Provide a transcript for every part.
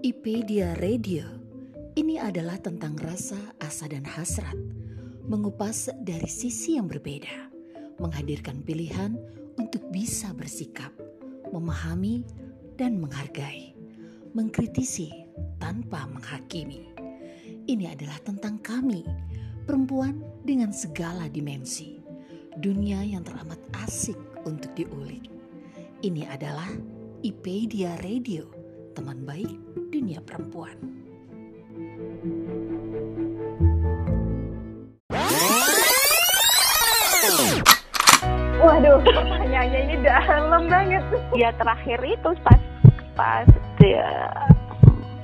IPedia Radio. Ini adalah tentang rasa, asa, dan hasrat, mengupas dari sisi yang berbeda, menghadirkan pilihan untuk bisa bersikap, memahami, dan menghargai, mengkritisi tanpa menghakimi. Ini adalah tentang kami, perempuan dengan segala dimensi, dunia yang teramat asik untuk diulik. Ini adalah IPedia Radio, teman baik dunia perempuan. Waduh, pertanyaannya ini dalam banget. Ya terakhir itu pas pas dia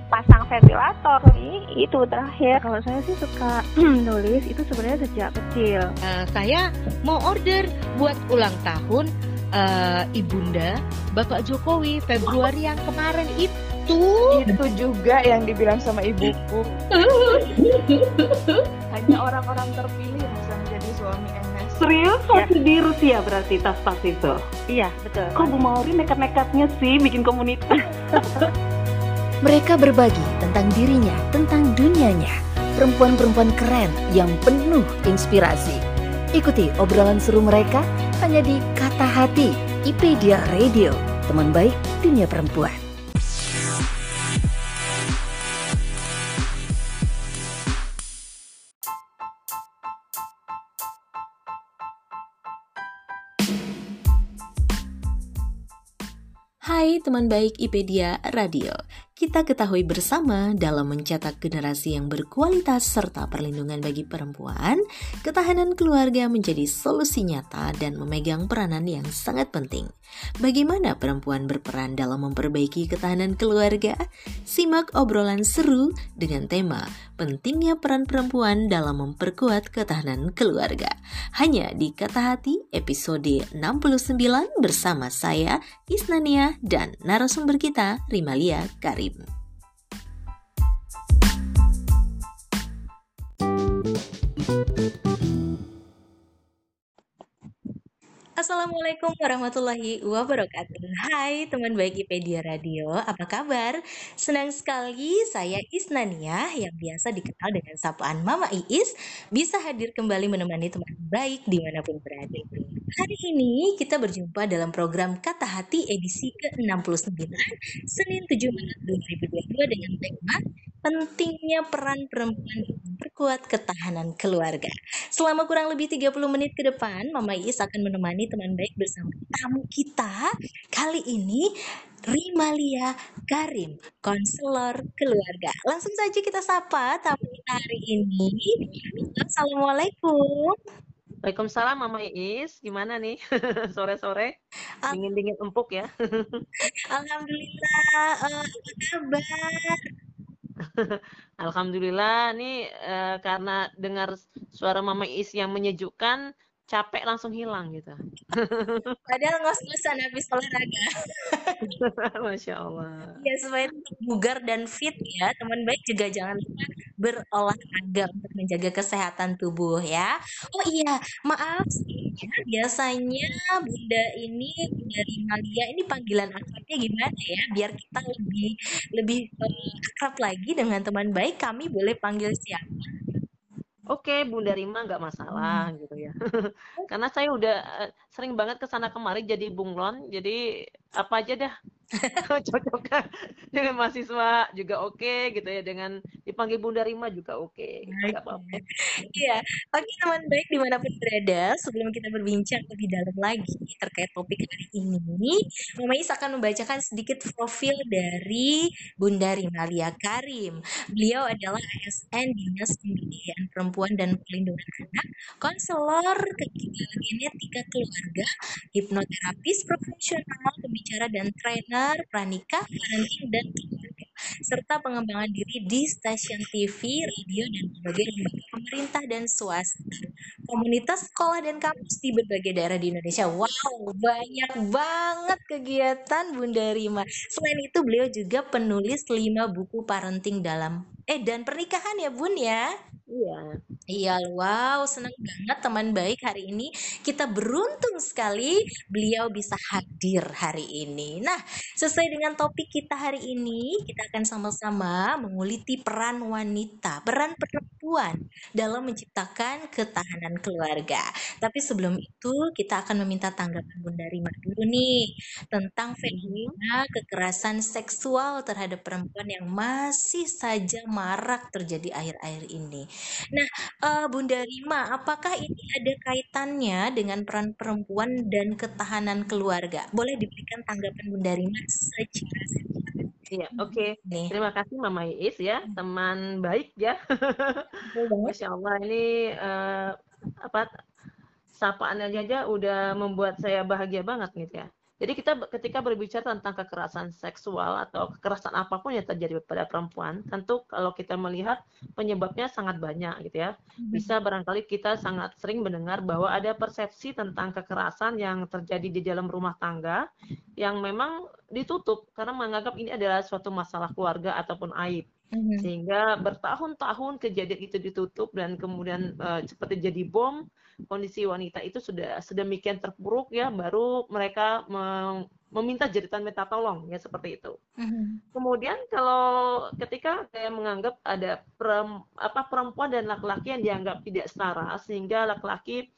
pasang ventilator nih itu terakhir. Kalau saya sih suka nulis itu sebenarnya sejak kecil. Uh, saya mau order buat ulang tahun uh, ibunda Bapak Jokowi Februari yang kemarin itu. Itu juga yang dibilang sama ibuku. Hanya orang-orang terpilih yang bisa menjadi suami MS. Serius waktu di Rusia berarti tas-tas itu? Iya, betul. Kok Bu Mauri nekat-nekatnya sih bikin komunitas? Mereka berbagi tentang dirinya, tentang dunianya. Perempuan-perempuan keren yang penuh inspirasi. Ikuti obrolan seru mereka hanya di Kata Hati IPedia Radio, teman baik dunia perempuan. Teman baik IPedia Radio, kita ketahui bersama dalam mencetak generasi yang berkualitas serta perlindungan bagi perempuan, ketahanan keluarga menjadi solusi nyata dan memegang peranan yang sangat penting. Bagaimana perempuan berperan dalam memperbaiki ketahanan keluarga? Simak obrolan seru dengan tema Pentingnya Peran Perempuan dalam Memperkuat Ketahanan Keluarga. Hanya di Kata Hati episode 69 bersama saya Isnania dan narasumber kita Rimalia Karim. Assalamualaikum warahmatullahi wabarakatuh Hai teman baik IPedia Radio, apa kabar? Senang sekali saya Isnania yang biasa dikenal dengan sapaan Mama Iis Bisa hadir kembali menemani teman baik di mana pun berada Hari ini kita berjumpa dalam program Kata Hati edisi ke-69 Senin 7 Maret 2022 dengan tema pentingnya peran perempuan memperkuat ketahanan keluarga. Selama kurang lebih 30 menit ke depan, Mama Iis akan menemani teman baik bersama tamu kita. Kali ini Rimalia Karim, konselor keluarga. Langsung saja kita sapa tamu kita hari ini. Assalamualaikum. Waalaikumsalam Mama Iis, gimana nih sore-sore? Dingin-dingin empuk ya. Alhamdulillah, uh, apa kabar? Alhamdulillah nih uh, karena dengar suara Mama Is yang menyejukkan capek langsung hilang gitu. Padahal ngos-ngosan habis olahraga. Masya Allah. Ya supaya tetap bugar dan fit ya. Teman baik juga jangan lupa berolahraga untuk menjaga kesehatan tubuh ya. Oh iya, maaf ya, biasanya Bunda ini dari Malia ini panggilan akrabnya gimana ya? Biar kita lebih lebih uh, akrab lagi dengan teman baik, kami boleh panggil siapa? Oke, Bunda Rima nggak masalah hmm. gitu ya. Karena saya udah sering banget ke sana kemari jadi bunglon, jadi apa aja dah cocok dengan mahasiswa juga oke okay, gitu ya dengan dipanggil Bunda Rima juga oke okay. apa-apa iya oke teman baik di mana pun berada sebelum kita berbincang lebih dalam lagi terkait topik hari ini Mama Is akan membacakan sedikit profil dari Bunda Rimalia Karim beliau adalah ASN Dinas Pemberdayaan Perempuan dan Perlindungan Anak konselor genetika keluarga hipnoterapis profesional pembicara dan trainer pranikah, parenting, dan serta pengembangan diri di stasiun TV, radio, dan berbagai lembaga pemerintah dan swasta. Komunitas sekolah dan kampus di berbagai daerah di Indonesia. Wow, banyak banget kegiatan Bunda Rima. Selain itu, beliau juga penulis lima buku parenting dalam eh dan pernikahan ya Bun ya. Iya. Iya, wow, senang banget teman baik hari ini. Kita beruntung sekali beliau bisa hadir hari ini. Nah, sesuai dengan topik kita hari ini, kita akan sama-sama menguliti peran wanita, peran perempuan dalam menciptakan ketahanan keluarga. Tapi sebelum itu, kita akan meminta tanggapan Bunda Rima dulu nih tentang fenomena kekerasan seksual terhadap perempuan yang masih saja marak terjadi akhir-akhir ini. Nah, eh, Bunda Rima, apakah ini ada kaitannya dengan peran perempuan dan ketahanan keluarga? Boleh diberikan tanggapan Bunda Rima secara singkat Iya, oke. nih. Terima kasih Mama Iis ya, teman baik ya. Betul banget. Masya Allah ini eh, apa sapaannya aja udah membuat saya bahagia banget gitu ya. Jadi kita ketika berbicara tentang kekerasan seksual atau kekerasan apa pun yang terjadi pada perempuan, tentu kalau kita melihat penyebabnya sangat banyak gitu ya. Bisa barangkali kita sangat sering mendengar bahwa ada persepsi tentang kekerasan yang terjadi di dalam rumah tangga yang memang ditutup karena menganggap ini adalah suatu masalah keluarga ataupun aib Mhm. sehingga bertahun-tahun kejadian itu ditutup dan kemudian eh, seperti jadi bom kondisi wanita itu sudah sedemikian terpuruk ya baru mereka mem- meminta jeritan minta tolong ya seperti itu Mhm. kemudian kalau ketika saya menganggap ada perem- apa perempuan dan laki-laki yang dianggap tidak setara sehingga laki-laki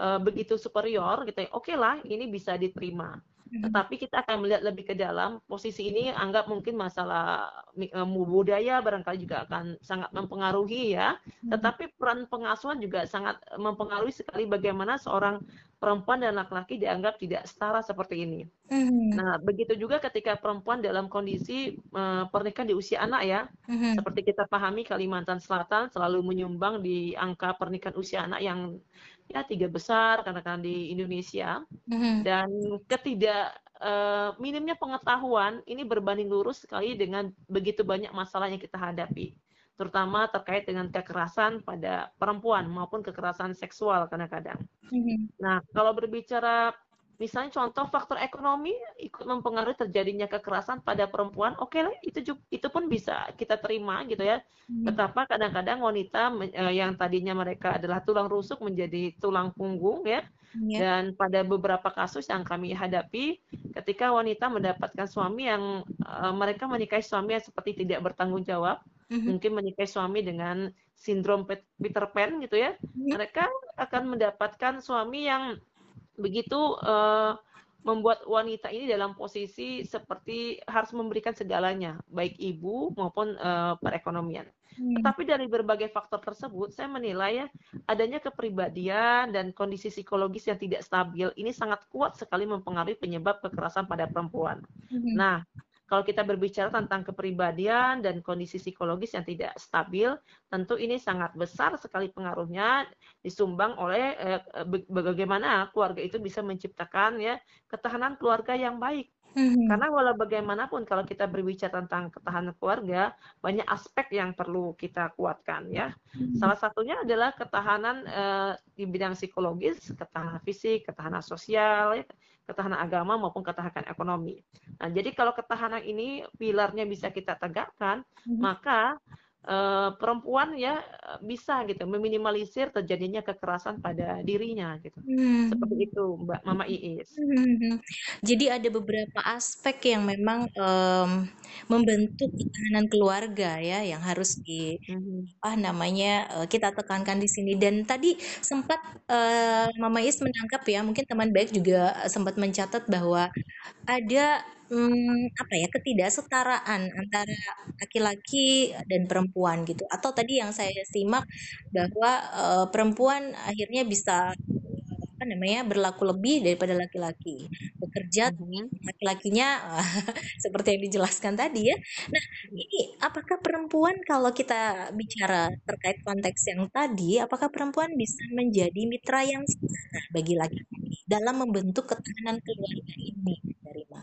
eh, begitu superior gitu ya oke lah ini bisa diterima. Tetapi kita akan melihat lebih ke dalam posisi ini anggap mungkin masalah eh, budaya barangkali juga akan sangat mempengaruhi ya. Tetapi peran pengasuhan juga sangat mempengaruhi sekali bagaimana seorang perempuan dan laki-laki dianggap tidak setara seperti ini. Mhm. nah begitu juga ketika perempuan dalam kondisi eh, pernikahan di usia anak ya. Mhm. seperti kita pahami Kalimantan Selatan selalu menyumbang di angka pernikahan usia anak yang ya tiga besar kadang-kadang di Indonesia Mhm. dan ketidak eh, minimnya pengetahuan ini berbanding lurus sekali dengan begitu banyak masalah yang kita hadapi terutama terkait dengan kekerasan pada perempuan maupun kekerasan seksual kadang-kadang. Mhm. Nah, kalau berbicara misalnya contoh faktor ekonomi ikut mempengaruhi terjadinya kekerasan pada perempuan, oke lah itu itu pun bisa kita terima gitu ya. Betapa kadang-kadang wanita eh, yang tadinya mereka adalah tulang rusuk menjadi tulang punggung ya. Iya. Dan pada beberapa kasus yang kami hadapi, ketika wanita mendapatkan suami yang eh, mereka menikahi suami yang seperti tidak bertanggung jawab, Mhm. mungkin menikahi suami dengan sindrom Pet- Peter Pan gitu ya, mereka akan mendapatkan suami yang begitu eh, membuat wanita ini dalam posisi seperti harus memberikan segalanya, baik ibu maupun eh, perekonomian. Mhm. Tetapi dari berbagai faktor tersebut, saya menilai ya adanya kepribadian dan kondisi psikologis yang tidak stabil ini sangat kuat sekali mempengaruhi penyebab kekerasan pada perempuan. Mhm. Nah, kalau kita berbicara tentang kepribadian dan kondisi psikologis yang tidak stabil, tentu ini sangat besar sekali pengaruhnya disumbang oleh eh, bagaimana keluarga itu bisa menciptakan ya ketahanan keluarga yang baik. Mhm. Karena walau bagaimanapun kalau kita berbicara tentang ketahanan keluarga, banyak aspek yang perlu kita kuatkan ya. Salah satunya adalah ketahanan eh, di bidang psikologis, ketahanan fisik, ketahanan sosial, ya, ketahanan agama maupun ketahanan ekonomi. Nah, jadi kalau ketahanan ini pilarnya bisa kita tegakkan, Mhm. maka eh, perempuan ya eh, bisa gitu meminimalisir terjadinya kekerasan pada dirinya gitu. Mhm. Seperti itu, Mbak Mama Iis. Mhm. Jadi ada beberapa aspek yang memang em, membentuk ketahanan keluarga ya yang harus di Mhm. apa namanya eh, kita tekankan di sini dan tadi sempat eh, Mama Is menangkap ya mungkin teman baik juga eh, sempat mencatat bahwa ada hmm, apa ya ketidaksetaraan antara laki-laki dan perempuan gitu atau tadi yang saya simak bahwa eh, perempuan akhirnya bisa apa namanya berlaku lebih daripada laki-laki bekerja Mhm. laki-lakinya seperti yang dijelaskan tadi ya. Nah, ini apakah perempuan kalau kita bicara terkait konteks yang tadi, apakah perempuan bisa menjadi mitra yang setara bagi laki-laki dalam membentuk ketahanan keluarga ini, dari Ma?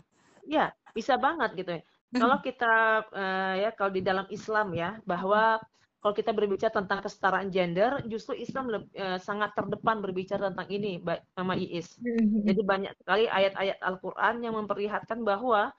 Ya, bisa banget gitu ya. Kalau kita eh, ya kalau di dalam Islam ya bahwa kalau kita berbicara tentang kesetaraan gender, justru Islam eh, sangat terdepan berbicara tentang ini, Mama Iis. Jadi banyak sekali ayat-ayat Al-Qur'an yang memperlihatkan bahwa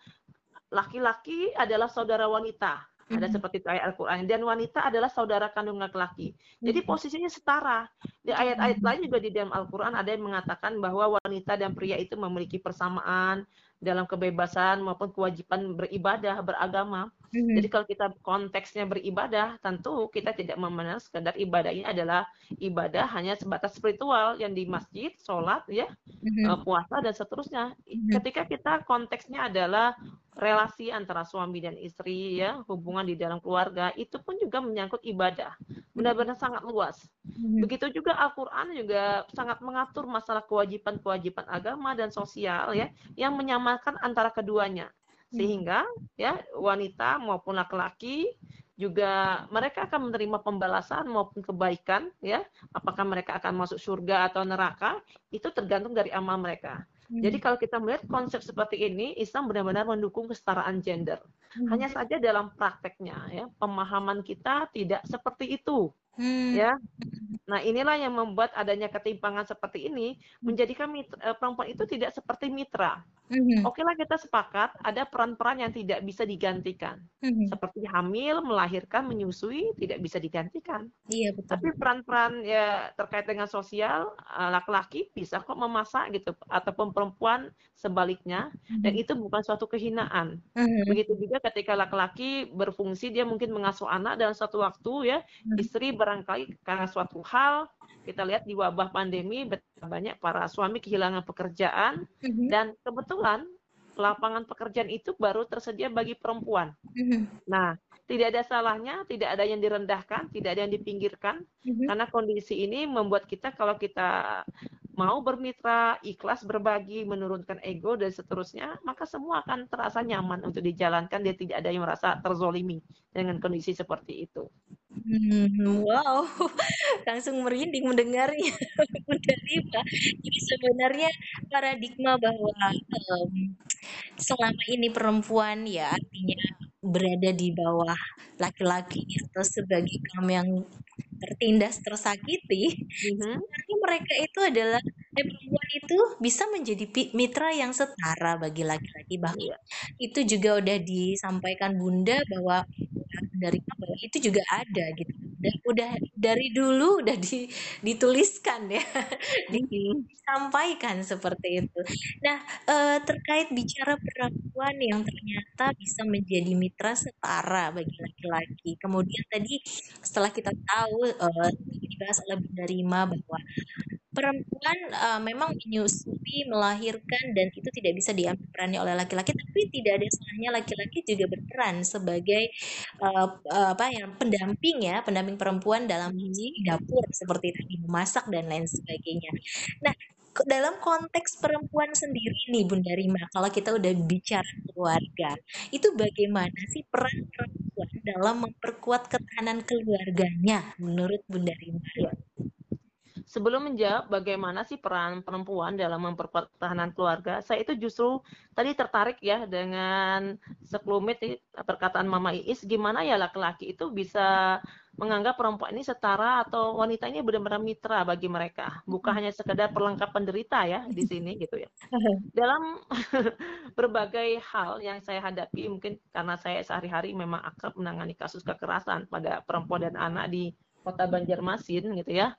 laki-laki adalah saudara wanita. Ada Mhm. seperti itu ayat Al-Qur'an dan wanita adalah saudara kandung laki-laki. Jadi Mhm. posisinya setara. Di ayat-ayat lain juga di dalam Al-Qur'an ada yang mengatakan bahwa wanita dan pria itu memiliki persamaan dalam kebebasan maupun kewajiban beribadah, beragama. Mhm. Jadi kalau kita konteksnya beribadah, tentu kita tidak memandang sekedar ibadah ini adalah ibadah hanya sebatas spiritual yang di masjid, sholat, ya, Mhm. eh, puasa dan seterusnya. Mhm. Ketika kita konteksnya adalah relasi antara suami dan istri, ya, hubungan di dalam keluarga, itu pun juga menyangkut ibadah. Benar-benar sangat luas. Mhm. Begitu juga Al-Quran juga sangat mengatur masalah kewajiban-kewajiban agama dan sosial ya, yang menyamakan antara keduanya. Sehingga ya wanita maupun laki-laki juga mereka akan menerima pembalasan maupun kebaikan ya apakah mereka akan masuk surga atau neraka itu tergantung dari amal mereka jadi kalau kita melihat konsep seperti ini Islam benar-benar mendukung kesetaraan gender Mhm. hanya saja dalam prakteknya ya pemahaman kita tidak seperti itu Hmm. ya nah inilah yang membuat adanya ketimpangan seperti ini menjadikan mitra- eh, perempuan itu tidak seperti mitra Mhm. Oke lah kita sepakat ada peran-peran yang tidak bisa digantikan. Mhm. Seperti hamil, melahirkan, menyusui tidak bisa digantikan. Iya betul. Tapi peran-peran ya terkait dengan sosial eh, laki-laki bisa kok memasak gitu ataupun perempuan sebaliknya dan itu bukan suatu kehinaan. Mhm. Begitu juga ketika laki-laki berfungsi dia mungkin mengasuh anak dalam suatu waktu ya, istri barangkali karena suatu hal kita lihat di wabah pandemi banyak para suami kehilangan pekerjaan Mhm. dan kebetulan lapangan pekerjaan itu baru tersedia bagi perempuan. Mhm. Nah, tidak ada salahnya, tidak ada yang direndahkan, tidak ada yang dipinggirkan, Mhm. karena kondisi ini membuat kita kalau kita mau bermitra, ikhlas berbagi, menurunkan ego dan seterusnya, maka semua akan terasa nyaman untuk dijalankan, dia tidak ada yang merasa terzolimi dengan kondisi seperti itu. Hmm, wow, langsung merinding mendengarnya Bunda Rima. Jadi sebenarnya paradigma bahwa em, selama ini perempuan ya artinya berada di bawah laki-laki atau sebagai kaum yang tertindas tersakiti, Mhm. Mereka itu adalah eh, perempuan itu bisa menjadi mitra yang setara bagi laki-laki. Bahkan itu juga udah disampaikan bunda bahwa dari bahwa itu juga ada gitu udah, udah dari dulu udah di- dituliskan ya di- disampaikan seperti itu. Nah eh, terkait bicara perempuan yang ternyata bisa menjadi mitra setara bagi laki-laki. Kemudian tadi setelah kita tahu eh, dibahas oleh Bunda Rima bahwa perempuan eh, memang menyusui, melahirkan dan itu tidak bisa diambil perannya oleh laki-laki tapi tidak ada salahnya laki-laki juga berperan sebagai eh, apa yang pendamping ya, pendamping perempuan dalam di dapur seperti tadi memasak dan lain sebagainya. Nah, dalam konteks perempuan sendiri nih Bunda Rima, kalau kita udah bicara keluarga, itu bagaimana sih peran perempuan dalam memperkuat ketahanan keluarganya menurut Bunda Rima? Sebelum menjawab bagaimana sih peran perempuan dalam memperkuat ketahanan keluarga, saya itu justru tadi tertarik ya dengan sekelumit perkataan Mama Iis, gimana ya laki-laki itu bisa menganggap perempuan ini setara atau wanita ini benar-benar mitra bagi mereka, bukan hanya sekedar pelengkap penderita ya di sini gitu ya. Dalam berbagai hal yang saya hadapi, mungkin karena saya sehari-hari memang akrab menangani kasus kekerasan pada perempuan dan anak di kota Banjarmasin gitu ya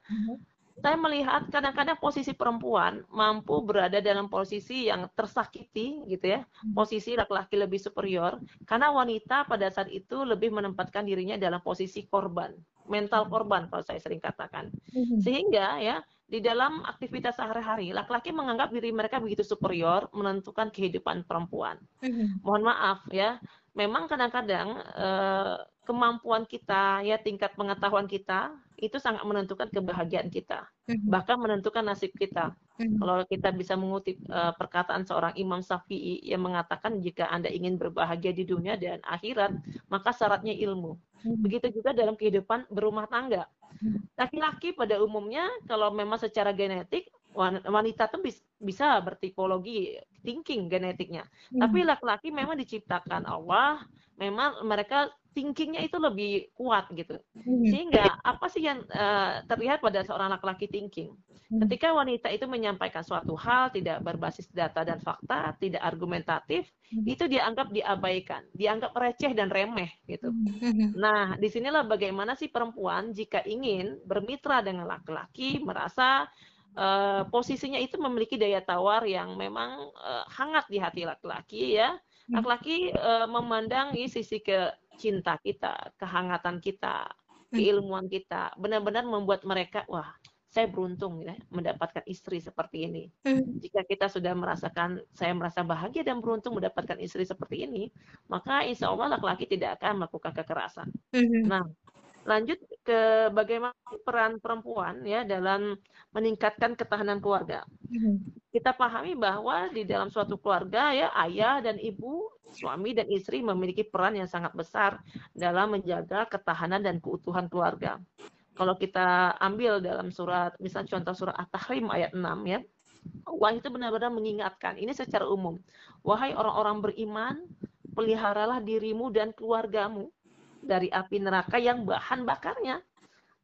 saya melihat kadang-kadang posisi perempuan mampu berada dalam posisi yang tersakiti gitu ya. Posisi laki-laki lebih superior karena wanita pada saat itu lebih menempatkan dirinya dalam posisi korban mental korban kalau saya sering katakan. Sehingga ya di dalam aktivitas sehari-hari laki-laki menganggap diri mereka begitu superior menentukan kehidupan perempuan. Mohon maaf ya. Memang kadang-kadang eh, kemampuan kita ya tingkat pengetahuan kita itu sangat menentukan kebahagiaan kita bahkan menentukan nasib kita. Kalau kita bisa mengutip eh, perkataan seorang Imam Syafi'i yang mengatakan jika Anda ingin berbahagia di dunia dan akhirat maka syaratnya ilmu. Begitu juga dalam kehidupan berumah tangga. Laki-laki pada umumnya kalau memang secara genetik wan- wanita tuh bis- bisa bertipologi thinking genetiknya. Tapi laki-laki memang diciptakan Allah memang mereka thinkingnya itu lebih kuat gitu. Mhm. Sehingga apa sih yang eh, terlihat pada seorang laki-laki thinking? Mhm. Ketika wanita itu menyampaikan suatu hal tidak berbasis data dan fakta, tidak argumentatif, Mhm. itu dianggap diabaikan, dianggap receh dan remeh gitu. Nah, di sinilah bagaimana sih perempuan jika ingin bermitra dengan laki-laki merasa eh, posisinya itu memiliki daya tawar yang memang eh, hangat di hati laki-laki ya. Hmm. Laki-laki eh, memandang sisi ke cinta kita, kehangatan kita, Hmm. keilmuan kita, benar-benar membuat mereka wah saya beruntung ya mendapatkan istri seperti ini. Mhm. Jika kita sudah merasakan, saya merasa bahagia dan beruntung mendapatkan istri seperti ini, maka insya Allah laki-laki tidak akan melakukan kekerasan. Mhm. Nah, lanjut ke bagaimana peran perempuan ya dalam meningkatkan ketahanan keluarga. Mhm. Kita pahami bahwa di dalam suatu keluarga ya ayah dan ibu, suami dan istri memiliki peran yang sangat besar dalam menjaga ketahanan dan keutuhan keluarga. Kalau kita ambil dalam surat, misalnya contoh surat At-Tahrim ayat 6 ya, Wah itu benar-benar mengingatkan, ini secara umum. Wahai orang-orang beriman, peliharalah dirimu dan keluargamu dari api neraka yang bahan bakarnya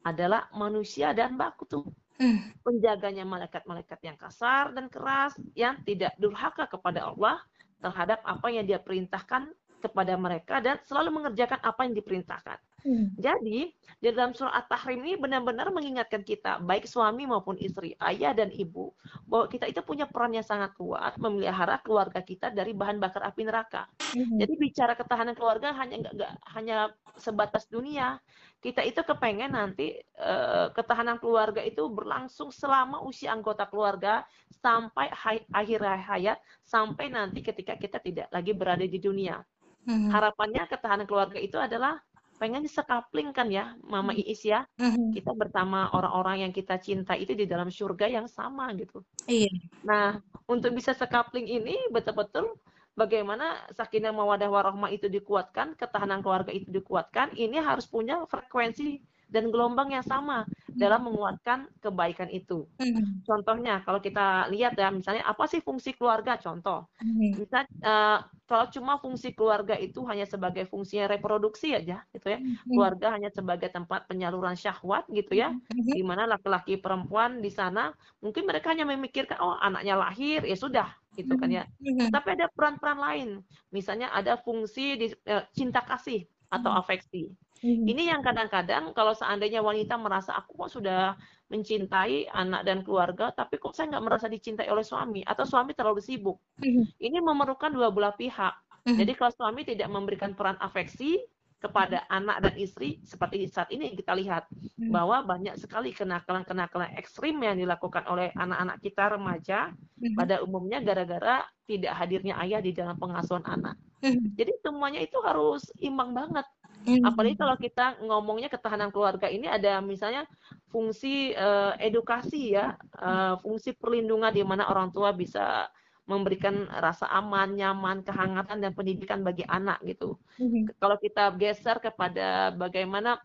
adalah manusia dan bakutu. Mhm. Penjaganya malaikat-malaikat yang kasar dan keras, yang tidak durhaka kepada Allah terhadap apa yang dia perintahkan kepada mereka dan selalu mengerjakan apa yang diperintahkan. Mhm. Jadi, di dalam surah At-Tahrim ini benar-benar mengingatkan kita, baik suami maupun istri, ayah dan ibu, bahwa kita itu punya peran yang sangat kuat memelihara keluarga kita dari bahan bakar api neraka. Mhm. Jadi bicara ketahanan keluarga hanya nggak nggak hanya sebatas dunia. Kita itu kepengen nanti eh, ketahanan keluarga itu berlangsung selama usia anggota keluarga sampai hai- akhir hayat, sampai nanti ketika kita tidak lagi berada di dunia. Mhm. Harapannya ketahanan keluarga itu adalah pengen sekapling kan ya, Mama Iis ya. Mhm. Kita bersama orang-orang yang kita cinta itu di dalam surga yang sama gitu. Iya. Nah, untuk bisa sekapling ini betul-betul bagaimana sakinah mawadah warahmah itu dikuatkan, ketahanan keluarga itu dikuatkan, ini harus punya frekuensi dan gelombang yang sama dalam menguatkan kebaikan itu. Mhm. Contohnya, kalau kita lihat ya, misalnya apa sih fungsi keluarga? Contoh, Mhm. misal eh, kalau cuma fungsi keluarga itu hanya sebagai fungsinya reproduksi aja, gitu ya. Mhm. Keluarga hanya sebagai tempat penyaluran syahwat, gitu ya di mana laki-laki perempuan di sana mungkin mereka hanya memikirkan oh anaknya lahir ya sudah gitu kan ya tapi ada peran-peran lain misalnya ada fungsi di eh, cinta kasih atau afeksi Mhm. ini yang kadang-kadang kalau seandainya wanita merasa aku kok sudah mencintai anak dan keluarga tapi kok saya nggak merasa dicintai oleh suami atau suami terlalu sibuk Mhm. ini memerlukan dua belah pihak Mhm. jadi kalau suami tidak memberikan peran afeksi kepada anak dan istri seperti saat ini kita lihat Mhm. bahwa banyak sekali kenakalan-kenakalan ekstrim yang dilakukan oleh anak-anak kita remaja Mhm. pada umumnya gara-gara tidak hadirnya ayah di dalam pengasuhan anak. Jadi semuanya itu harus imbang banget. Mhm. Apalagi kalau kita ngomongnya ketahanan keluarga ini ada misalnya fungsi eh, edukasi ya, eh, fungsi perlindungan di mana orang tua bisa memberikan rasa aman, nyaman, kehangatan dan pendidikan bagi anak gitu Mhm. kalau kita geser kepada bagaimana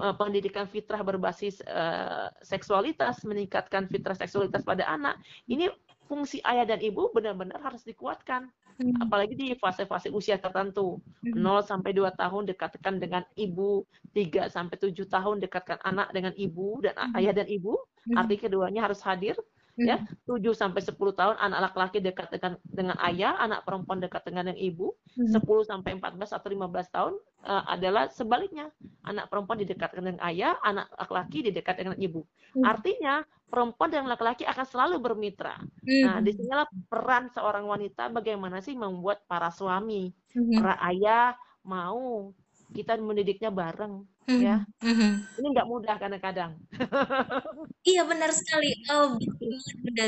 eh, pendidikan fitrah berbasis eh, seksualitas, meningkatkan fitrah seksualitas pada anak, ini fungsi ayah dan ibu benar-benar harus dikuatkan. Mhm. Apalagi di fase-fase usia tertentu, Mhm. 0 sampai 2 tahun dekatkan dengan ibu, 3 sampai 7 tahun dekatkan anak dengan ibu dan Mhm. ayah dan ibu, Mhm. arti keduanya harus hadir ya 7 sampai 10 tahun anak laki-laki dekat dengan dengan ayah, anak perempuan dekat dengan yang ibu. Mhm. 10 sampai 14 atau 15 tahun eh, adalah sebaliknya. Anak perempuan didekatkan dengan ayah, anak laki-laki didekatkan dengan ibu. Mhm. Artinya perempuan dan laki-laki akan selalu bermitra. Nah, di sinilah peran seorang wanita bagaimana sih membuat para suami, para ayah mau kita mendidiknya bareng Mhm. ya. Mhm. Ini nggak mudah kadang-kadang. Iya benar sekali. Oh,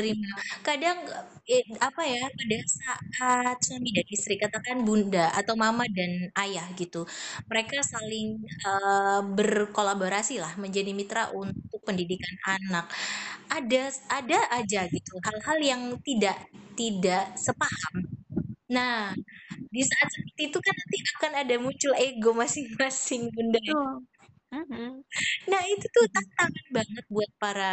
Rima. Kadang eh, apa ya pada saat suami dan istri katakan bunda atau mama dan ayah gitu, mereka saling eh, berkolaborasi lah menjadi mitra untuk pendidikan anak. Ada ada aja gitu hal-hal yang tidak tidak sepaham. Nah, di saat seperti itu kan nanti akan ada muncul ego masing-masing bunda. Betul. Mhm. Nah, itu tuh tantangan banget buat para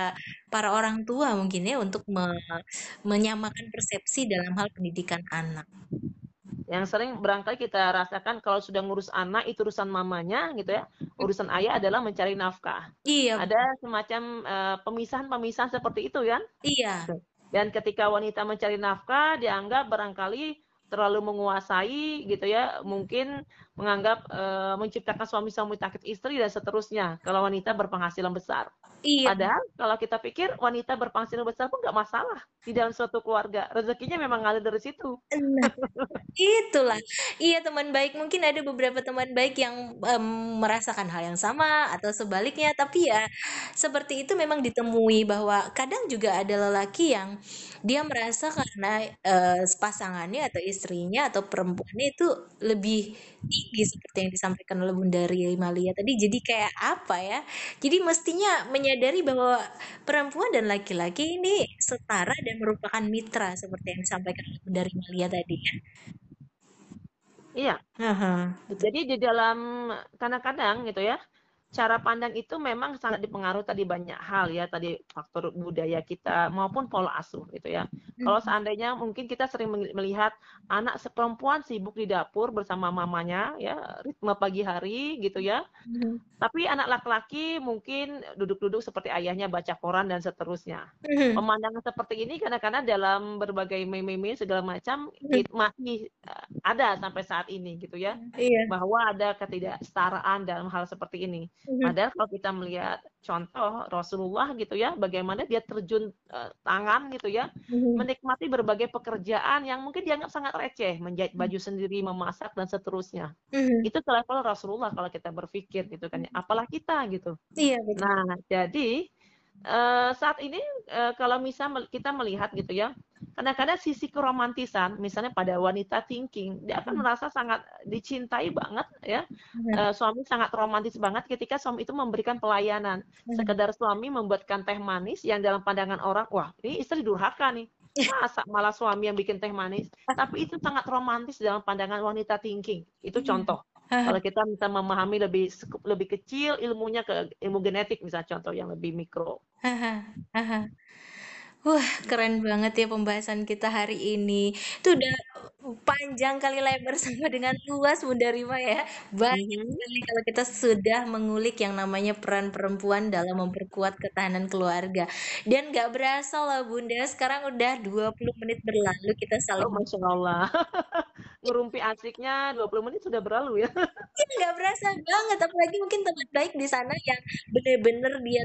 para orang tua mungkin ya untuk me- menyamakan persepsi dalam hal pendidikan anak. yang sering barangkali kita rasakan kalau sudah ngurus anak itu urusan mamanya gitu ya urusan ayah adalah mencari nafkah Iya, ada semacam eh, pemisahan-pemisahan seperti itu kan iya. dan ketika wanita mencari nafkah dianggap barangkali terlalu menguasai gitu ya mungkin menganggap eh, menciptakan suami-suami takut istri dan seterusnya kalau wanita berpenghasilan besar Iya, Padahal kalau kita pikir wanita berpenghasilan besar pun nggak masalah di dalam suatu keluarga. Rezekinya memang ada dari situ. Nah, itulah. Iya, teman baik. Mungkin ada beberapa teman baik yang em, merasakan hal yang sama atau sebaliknya, tapi ya seperti itu memang ditemui bahwa kadang juga ada lelaki yang dia merasa karena eh, pasangannya atau istrinya atau perempuannya itu lebih tinggi seperti yang disampaikan oleh Bunda Malia tadi. Jadi kayak apa ya? Jadi mestinya menyadari bahwa perempuan dan laki-laki ini setara dan merupakan mitra seperti yang disampaikan oleh Bunda Malia tadi ya. Iya. Aha, betul. Jadi di dalam kadang-kadang gitu ya, cara pandang itu memang sangat dipengaruhi tadi banyak hal ya, tadi faktor budaya kita maupun pola asuh gitu ya. Kalau seandainya mungkin kita sering melihat anak seperempuan sibuk di dapur bersama mamanya ya, ritme pagi hari gitu ya. Tapi anak laki-laki mungkin duduk-duduk seperti ayahnya baca koran dan seterusnya. Pemandangan seperti ini kadang-kadang dalam berbagai meme-meme segala macam it masih uh, ada sampai saat ini gitu ya Iya. bahwa ada ketidaksetaraan dalam hal seperti ini. Mhm. Padahal kalau kita melihat contoh Rasulullah gitu ya, bagaimana dia terjun uh, tangan gitu ya, Mhm. menikmati berbagai pekerjaan yang mungkin dianggap sangat receh, menjahit Mhm. baju sendiri, memasak dan seterusnya. Itu level Rasulullah kalau kita berpikir gitu kan, ya. apalah kita gitu. Iya betul. Nah, jadi eh, saat ini eh, kalau misal kita melihat gitu ya, kadang-kadang sisi keromantisan, misalnya pada wanita thinking, dia akan merasa sangat dicintai banget ya. Eh, suami sangat romantis banget ketika suami itu memberikan pelayanan. Sekedar suami membuatkan teh manis yang dalam pandangan orang, wah ini istri durhaka nih. Masa malah suami yang bikin teh manis. Tapi itu sangat romantis dalam pandangan wanita thinking. Itu Mhm. contoh. Kalau kita bisa memahami lebih lebih kecil ilmunya ke ilmu genetik misalnya contoh yang lebih mikro. Wah, keren banget ya pembahasan kita hari ini. Itu udah panjang kali lebar sama dengan luas Bunda Rima ya. Banyak Mhm. sekali kalau kita sudah mengulik yang namanya peran perempuan dalam memperkuat ketahanan keluarga. Dan gak berasa loh Bunda, sekarang udah 20 menit berlalu kita Oh, saling Masya Allah. Ngerumpi asiknya 20 menit sudah berlalu ya. Iya, nggak berasa banget apalagi mungkin teman baik di sana yang bener-bener dia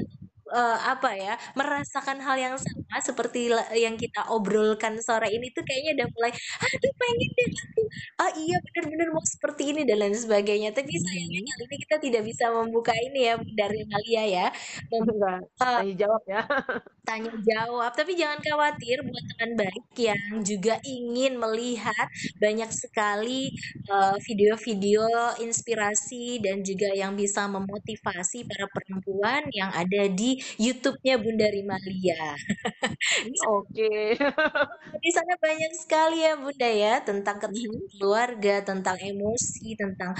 eh, apa ya merasakan hal yang sama seperti la- yang kita obrolkan sore ini tuh kayaknya udah mulai aduh pengen deh aku ah iya bener-bener mau seperti ini dan lain sebagainya tapi sayangnya Mhm. kali ini kita tidak bisa membuka ini ya dari Malia ya membuka Enggak, tanya jawab ya. tanya jawab tapi jangan khawatir buat teman baik yang juga ingin melihat banyak sekali eh, video-video inspirasi dan juga yang bisa memotivasi para perempuan yang ada di YouTube-nya Bunda Rimalia. Oke. Di sana banyak sekali ya Bunda ya tentang Mhm. keluarga, tentang emosi, tentang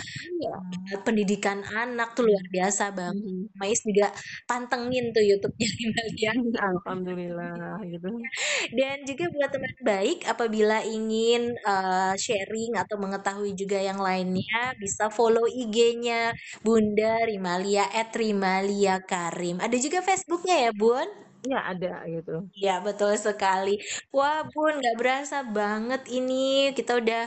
eh, pendidikan anak tuh luar biasa banget. Mhm. Mais juga pantengin tuh YouTube-nya Rimalia. Alhamdulillah gitu. Dan juga buat teman baik apabila ingin eh, sharing atau mengetahui juga yang lainnya bisa follow IG-nya Bunda Rimalia at Rimalia Karim. Ada juga Facebooknya ya Bun? Iya ada gitu. Ya betul sekali. Wah Bun nggak berasa banget ini kita udah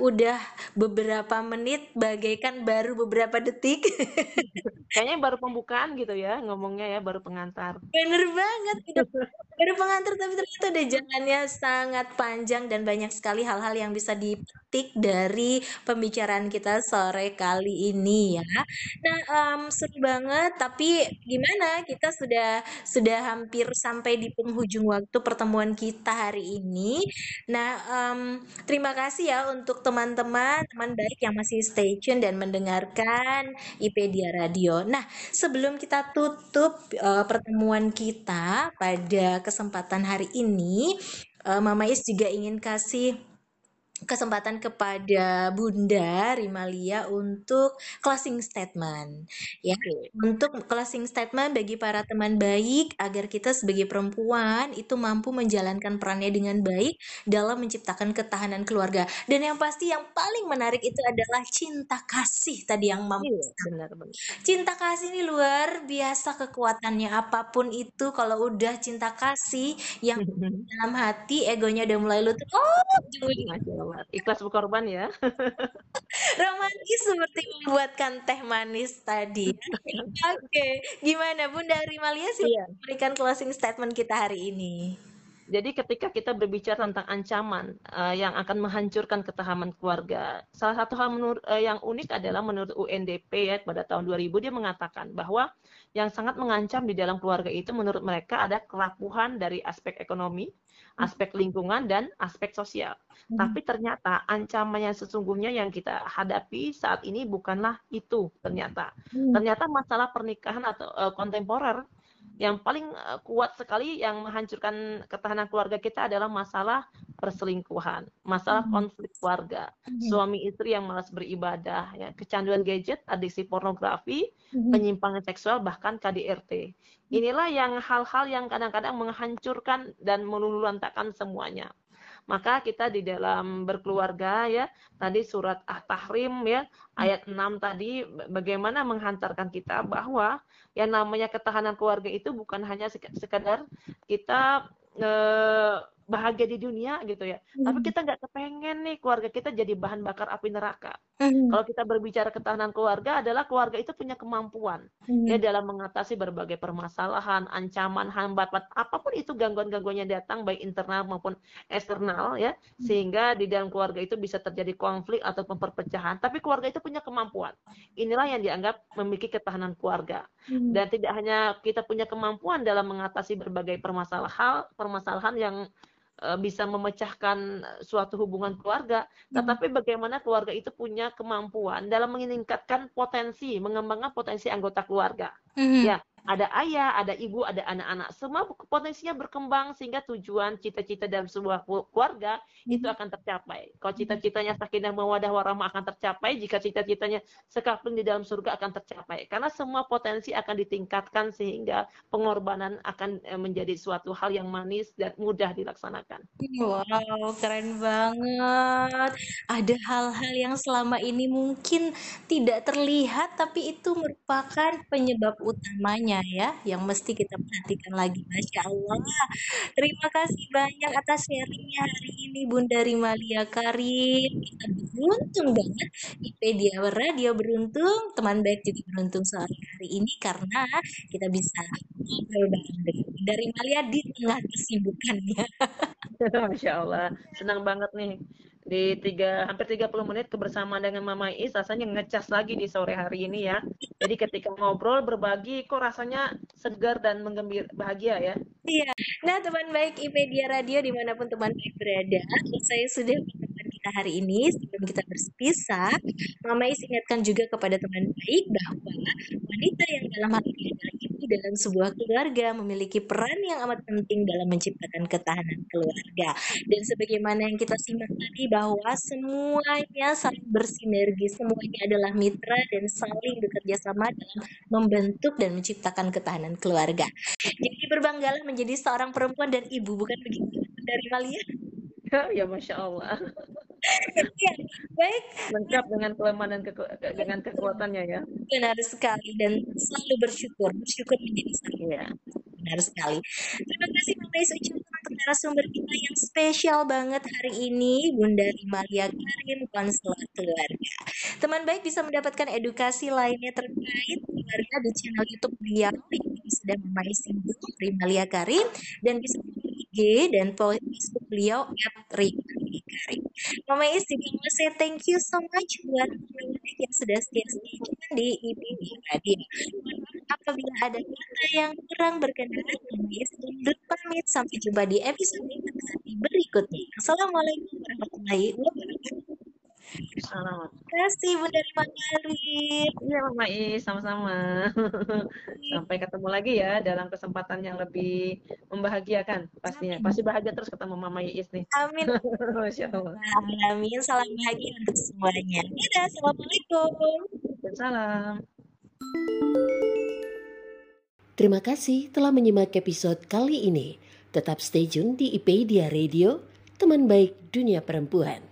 udah beberapa menit bagaikan baru beberapa detik. Kayaknya baru pembukaan gitu ya ngomongnya ya baru pengantar. Bener banget kita baru pengantar tapi ternyata ada jalannya sangat panjang dan banyak sekali hal-hal yang bisa dipetik dari pembicaraan kita sore kali ini ya. Nah em, seru banget tapi gimana kita sudah sudah hampir sampai di penghujung waktu pertemuan kita hari ini. Nah em, terima kasih ya untuk teman-teman teman baik yang masih stay tune dan mendengarkan IPedia Radio. Nah sebelum kita tutup eh, pertemuan kita pada kesempatan hari ini, eh, Mama Is juga ingin kasih kesempatan kepada Bunda Rimalia untuk closing statement. Ya untuk closing statement bagi para teman baik agar kita sebagai perempuan itu mampu menjalankan perannya dengan baik dalam menciptakan ketahanan keluarga. Dan yang pasti yang paling menarik itu adalah cinta kasih tadi yang mampu Iya, benar benar. Cinta kasih ini luar biasa kekuatannya. Apa pun itu kalau udah cinta kasih yang dalam hati egonya udah mulai lutut oh ujung-ujungnya Allah. Ikhlas berkorban ya. romantis seperti membuatkan teh manis tadi. Oke, gimana Bunda Rimalia sih Iya. memberikan closing statement kita hari ini? Jadi ketika kita berbicara tentang ancaman eh, yang akan menghancurkan ketahanan keluarga, salah satu hal menurut, eh, yang unik adalah menurut UNDP ya pada tahun 2000 dia mengatakan bahwa yang sangat mengancam di dalam keluarga itu menurut mereka ada kerapuhan dari aspek ekonomi, aspek lingkungan dan aspek sosial. Tapi ternyata ancaman yang sesungguhnya yang kita hadapi saat ini bukanlah itu ternyata. Ternyata masalah pernikahan atau eh, kontemporer yang paling eh, kuat sekali yang menghancurkan ketahanan keluarga kita adalah masalah perselingkuhan, masalah konflik keluarga, suami istri yang malas beribadah, ya, kecanduan gadget, adiksi pornografi, penyimpangan seksual, bahkan KDRT. Inilah yang hal-hal yang kadang-kadang menghancurkan dan meluluhlantakkan semuanya. Maka kita di dalam berkeluarga ya, tadi surat At-Tahrim ya, ayat 6 tadi bagaimana menghantarkan kita bahwa yang namanya ketahanan keluarga itu bukan hanya sek- sekadar kita eh, bahagia di dunia gitu ya. Tapi kita nggak kepengen nih keluarga kita jadi bahan bakar api neraka. Kalau kita berbicara ketahanan keluarga adalah keluarga itu punya kemampuan ya dalam mengatasi berbagai permasalahan, ancaman, hambatan, apa pun itu gangguan-gangguan yang datang baik internal maupun eksternal ya, sehingga di dalam keluarga itu bisa terjadi konflik atau perpecahan. Tapi keluarga itu punya kemampuan. Inilah yang dianggap memiliki ketahanan keluarga. Dan tidak hanya kita punya kemampuan dalam mengatasi berbagai permasalahan, permasalahan yang bisa memecahkan suatu hubungan keluarga, tetapi bagaimana keluarga itu punya kemampuan dalam meningkatkan potensi, mengembangkan potensi anggota keluarga. Ya, ada ayah, ada ibu, ada anak-anak, semua potensinya berkembang sehingga tujuan cita-cita dalam sebuah keluarga itu akan tercapai. Kalau cita-citanya sakinah mawadah warahmah akan tercapai, jika cita-citanya sekapling di dalam surga akan tercapai. Karena semua potensi akan ditingkatkan sehingga pengorbanan akan eh, menjadi suatu hal yang manis dan mudah dilaksanakan. Wow, keren banget. Ada hal-hal yang selama ini mungkin tidak terlihat, tapi itu merupakan penyebab utamanya ya, yang mesti kita perhatikan lagi. Masya Allah. Terima kasih banyak atas sharingnya hari ini, Bunda Rimalia Karim. Kita beruntung banget, IPedia Radio beruntung, teman baik juga beruntung sore hari ini karena kita bisa ngobrol bareng Bunda Rimalia di tengah kesibukannya. Masya Allah, senang banget nih di tiga hampir 30 menit kebersamaan dengan Mama Is rasanya ngecas lagi di sore hari ini ya. Jadi ketika ngobrol berbagi kok rasanya segar dan menggembir bahagia ya. Iya. Nah, teman baik IPedia Radio di mana pun teman baik berada, saya sudah kita hari ini. Sebelum kita berpisah, Mama Is ingatkan juga kepada teman baik bahwa wanita yang dalam hal ini adalah ibu dalam sebuah keluarga memiliki peran yang amat penting dalam menciptakan ketahanan keluarga. Dan sebagaimana yang kita simak tadi bahwa semuanya saling bersinergi, semuanya adalah mitra dan saling bekerja sama dalam membentuk dan menciptakan ketahanan keluarga. Jadi berbanggalah menjadi seorang perempuan dan ibu, bukan begitu dari Malia? ya Masya Allah. Ya, baik. Lengkap dengan kelemahan dan keku dengan kekuatannya ya. Benar sekali dan selalu bersyukur, bersyukur menjadi seorang Iya. benar sekali. Terima kasih Mama Is ucapkan untuk narasumber kita yang spesial banget hari ini, Bunda Rimalia Karim, konselor keluarga. Teman baik bisa mendapatkan edukasi lainnya terkait keluarga di channel YouTube beliau yang sudah Mama Is singgung, Rimalia Karim, dan bisa di IG dan Facebook beliau @rimalia Karim. Mama Is juga mau say thank you so much buat teman-teman yang sudah setia stay tune di IPB Radio. Apabila ada kata yang kurang berkenan, Mama Is undur pamit. Sampai jumpa di episode berikutnya. Assalamualaikum warahmatullahi wabarakatuh. Selamat. Terima kasih Bunda Rima Karin. Iya Mama Is, sama-sama. Sampai ketemu lagi ya dalam kesempatan yang lebih membahagiakan pastinya. Pasti bahagia terus ketemu Mama Iis nih. Amin. Masya Allah. Amin. Salam bahagia untuk semuanya. Dadah. Assalamualaikum. Salam. Terima kasih telah menyimak episode kali ini. Tetap stay tune di IPedia Radio, teman baik dunia perempuan.